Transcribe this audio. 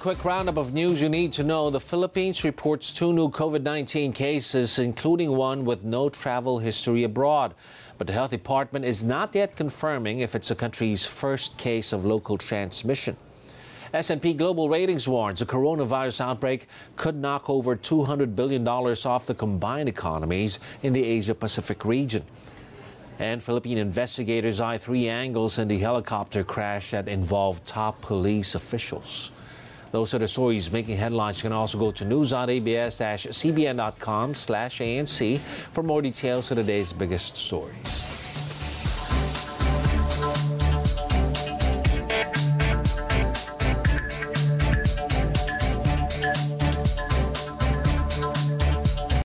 quick roundup of news you need to know. The Philippines reports two new COVID 19 cases, including one with no travel history abroad. But the Health Department is not yet confirming if it's the country's first case of local transmission. S&P Global Ratings warns a coronavirus outbreak could knock over $200 billion off the combined economies in the Asia Pacific region. And Philippine investigators eye three angles in the helicopter crash that involved top police officials. Those are the stories making headlines. You can also go to news.abs-cbn.com slash ANC for more details of today's biggest stories.